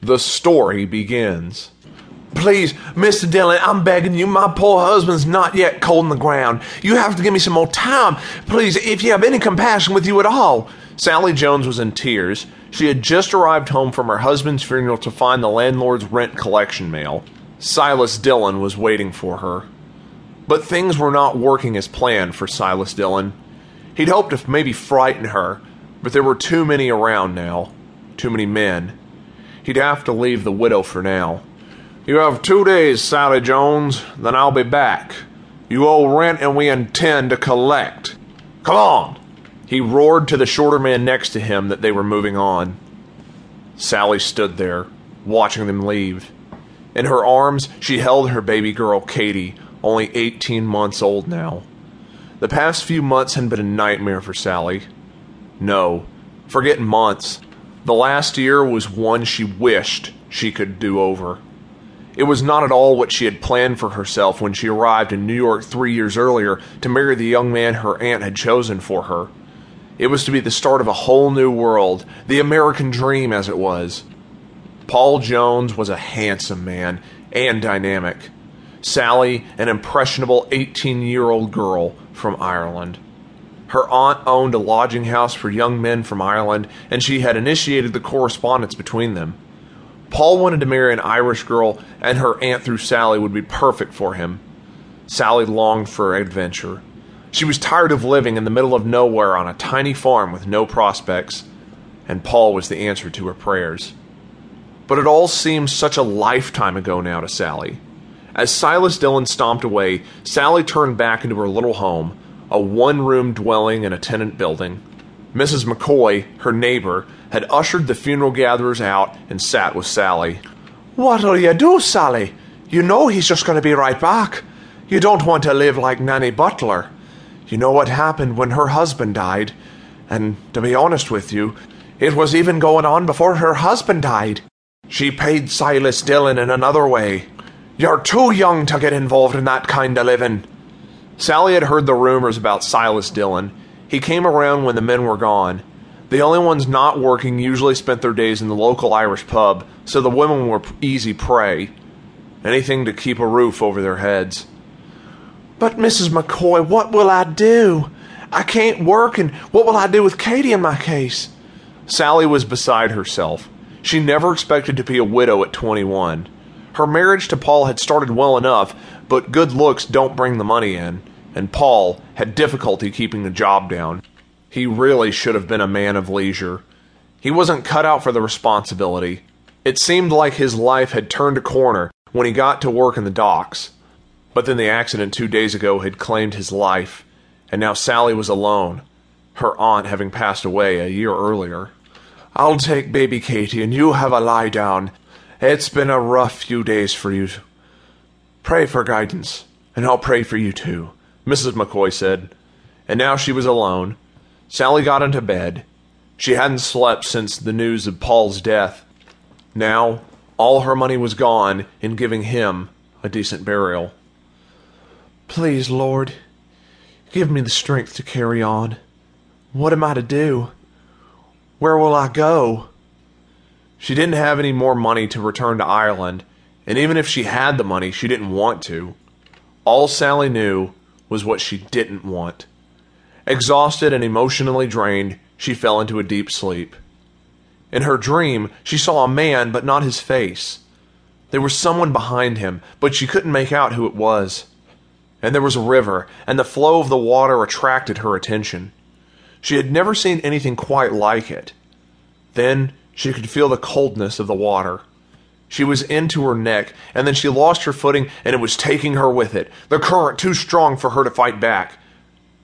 The story begins. Please, Mr. Dillon, I'm begging you. My poor husband's not yet cold in the ground. You have to give me some more time. Please, if you have any compassion with you at all. Sally Jones was in tears. She had just arrived home from her husband's funeral to find the landlord's rent collection mail. Silas Dillon was waiting for her. But things were not working as planned for Silas Dillon. He'd hoped to maybe frighten her, but there were too many around now. Too many men. He'd have to leave the widow for now. You have two days, Sally Jones, then I'll be back. You owe rent and we intend to collect. Come on! He roared to the shorter man next to him that they were moving on. Sally stood there, watching them leave. In her arms, she held her baby girl, Katie, only 18 months old now. The past few months had been a nightmare for Sally. No, forget months. The last year was one she wished she could do over. It was not at all what she had planned for herself when she arrived in New York three years earlier to marry the young man her aunt had chosen for her. It was to be the start of a whole new world, the American dream as it was. Paul Jones was a handsome man and dynamic. Sally, an impressionable 18 year old girl from Ireland. Her aunt owned a lodging house for young men from Ireland, and she had initiated the correspondence between them. Paul wanted to marry an Irish girl, and her aunt through Sally would be perfect for him. Sally longed for adventure. She was tired of living in the middle of nowhere on a tiny farm with no prospects, and Paul was the answer to her prayers. But it all seemed such a lifetime ago now to Sally. As Silas Dillon stomped away, Sally turned back into her little home, a one room dwelling in a tenant building. Mrs. McCoy, her neighbor, had ushered the funeral gatherers out and sat with Sally. What'll you do, Sally? You know he's just going to be right back. You don't want to live like Nanny Butler. You know what happened when her husband died. And to be honest with you, it was even going on before her husband died. She paid Silas Dillon in another way. You're too young to get involved in that kind of living. Sally had heard the rumors about Silas Dillon. He came around when the men were gone. The only ones not working usually spent their days in the local Irish pub, so the women were easy prey. Anything to keep a roof over their heads. But, Mrs. McCoy, what will I do? I can't work, and what will I do with Katie in my case? Sally was beside herself. She never expected to be a widow at 21. Her marriage to Paul had started well enough, but good looks don't bring the money in, and Paul had difficulty keeping the job down. He really should have been a man of leisure. He wasn't cut out for the responsibility. It seemed like his life had turned a corner when he got to work in the docks. But then the accident two days ago had claimed his life, and now Sally was alone, her aunt having passed away a year earlier. I'll take baby Katie, and you have a lie down. It's been a rough few days for you. Pray for guidance, and I'll pray for you too, Mrs. McCoy said. And now she was alone. Sally got into bed. She hadn't slept since the news of Paul's death. Now, all her money was gone in giving him a decent burial. Please, Lord, give me the strength to carry on. What am I to do? Where will I go? She didn't have any more money to return to Ireland, and even if she had the money, she didn't want to. All Sally knew was what she didn't want. Exhausted and emotionally drained, she fell into a deep sleep. In her dream, she saw a man, but not his face. There was someone behind him, but she couldn't make out who it was and there was a river, and the flow of the water attracted her attention. She had never seen anything quite like it. Then she could feel the coldness of the water. She was into her neck, and then she lost her footing, and it was taking her with it, the current too strong for her to fight back.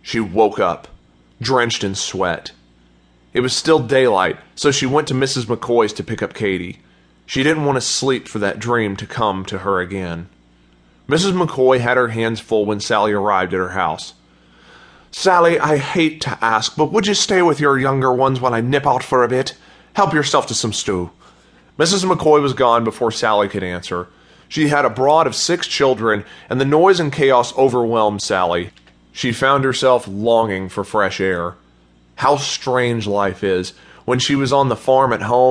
She woke up, drenched in sweat. It was still daylight, so she went to Mrs. McCoy's to pick up Katie. She didn't want to sleep for that dream to come to her again. Mrs. McCoy had her hands full when Sally arrived at her house. Sally, I hate to ask, but would you stay with your younger ones while I nip out for a bit? Help yourself to some stew. Mrs. McCoy was gone before Sally could answer. She had a brood of six children, and the noise and chaos overwhelmed Sally. She found herself longing for fresh air. How strange life is. When she was on the farm at home,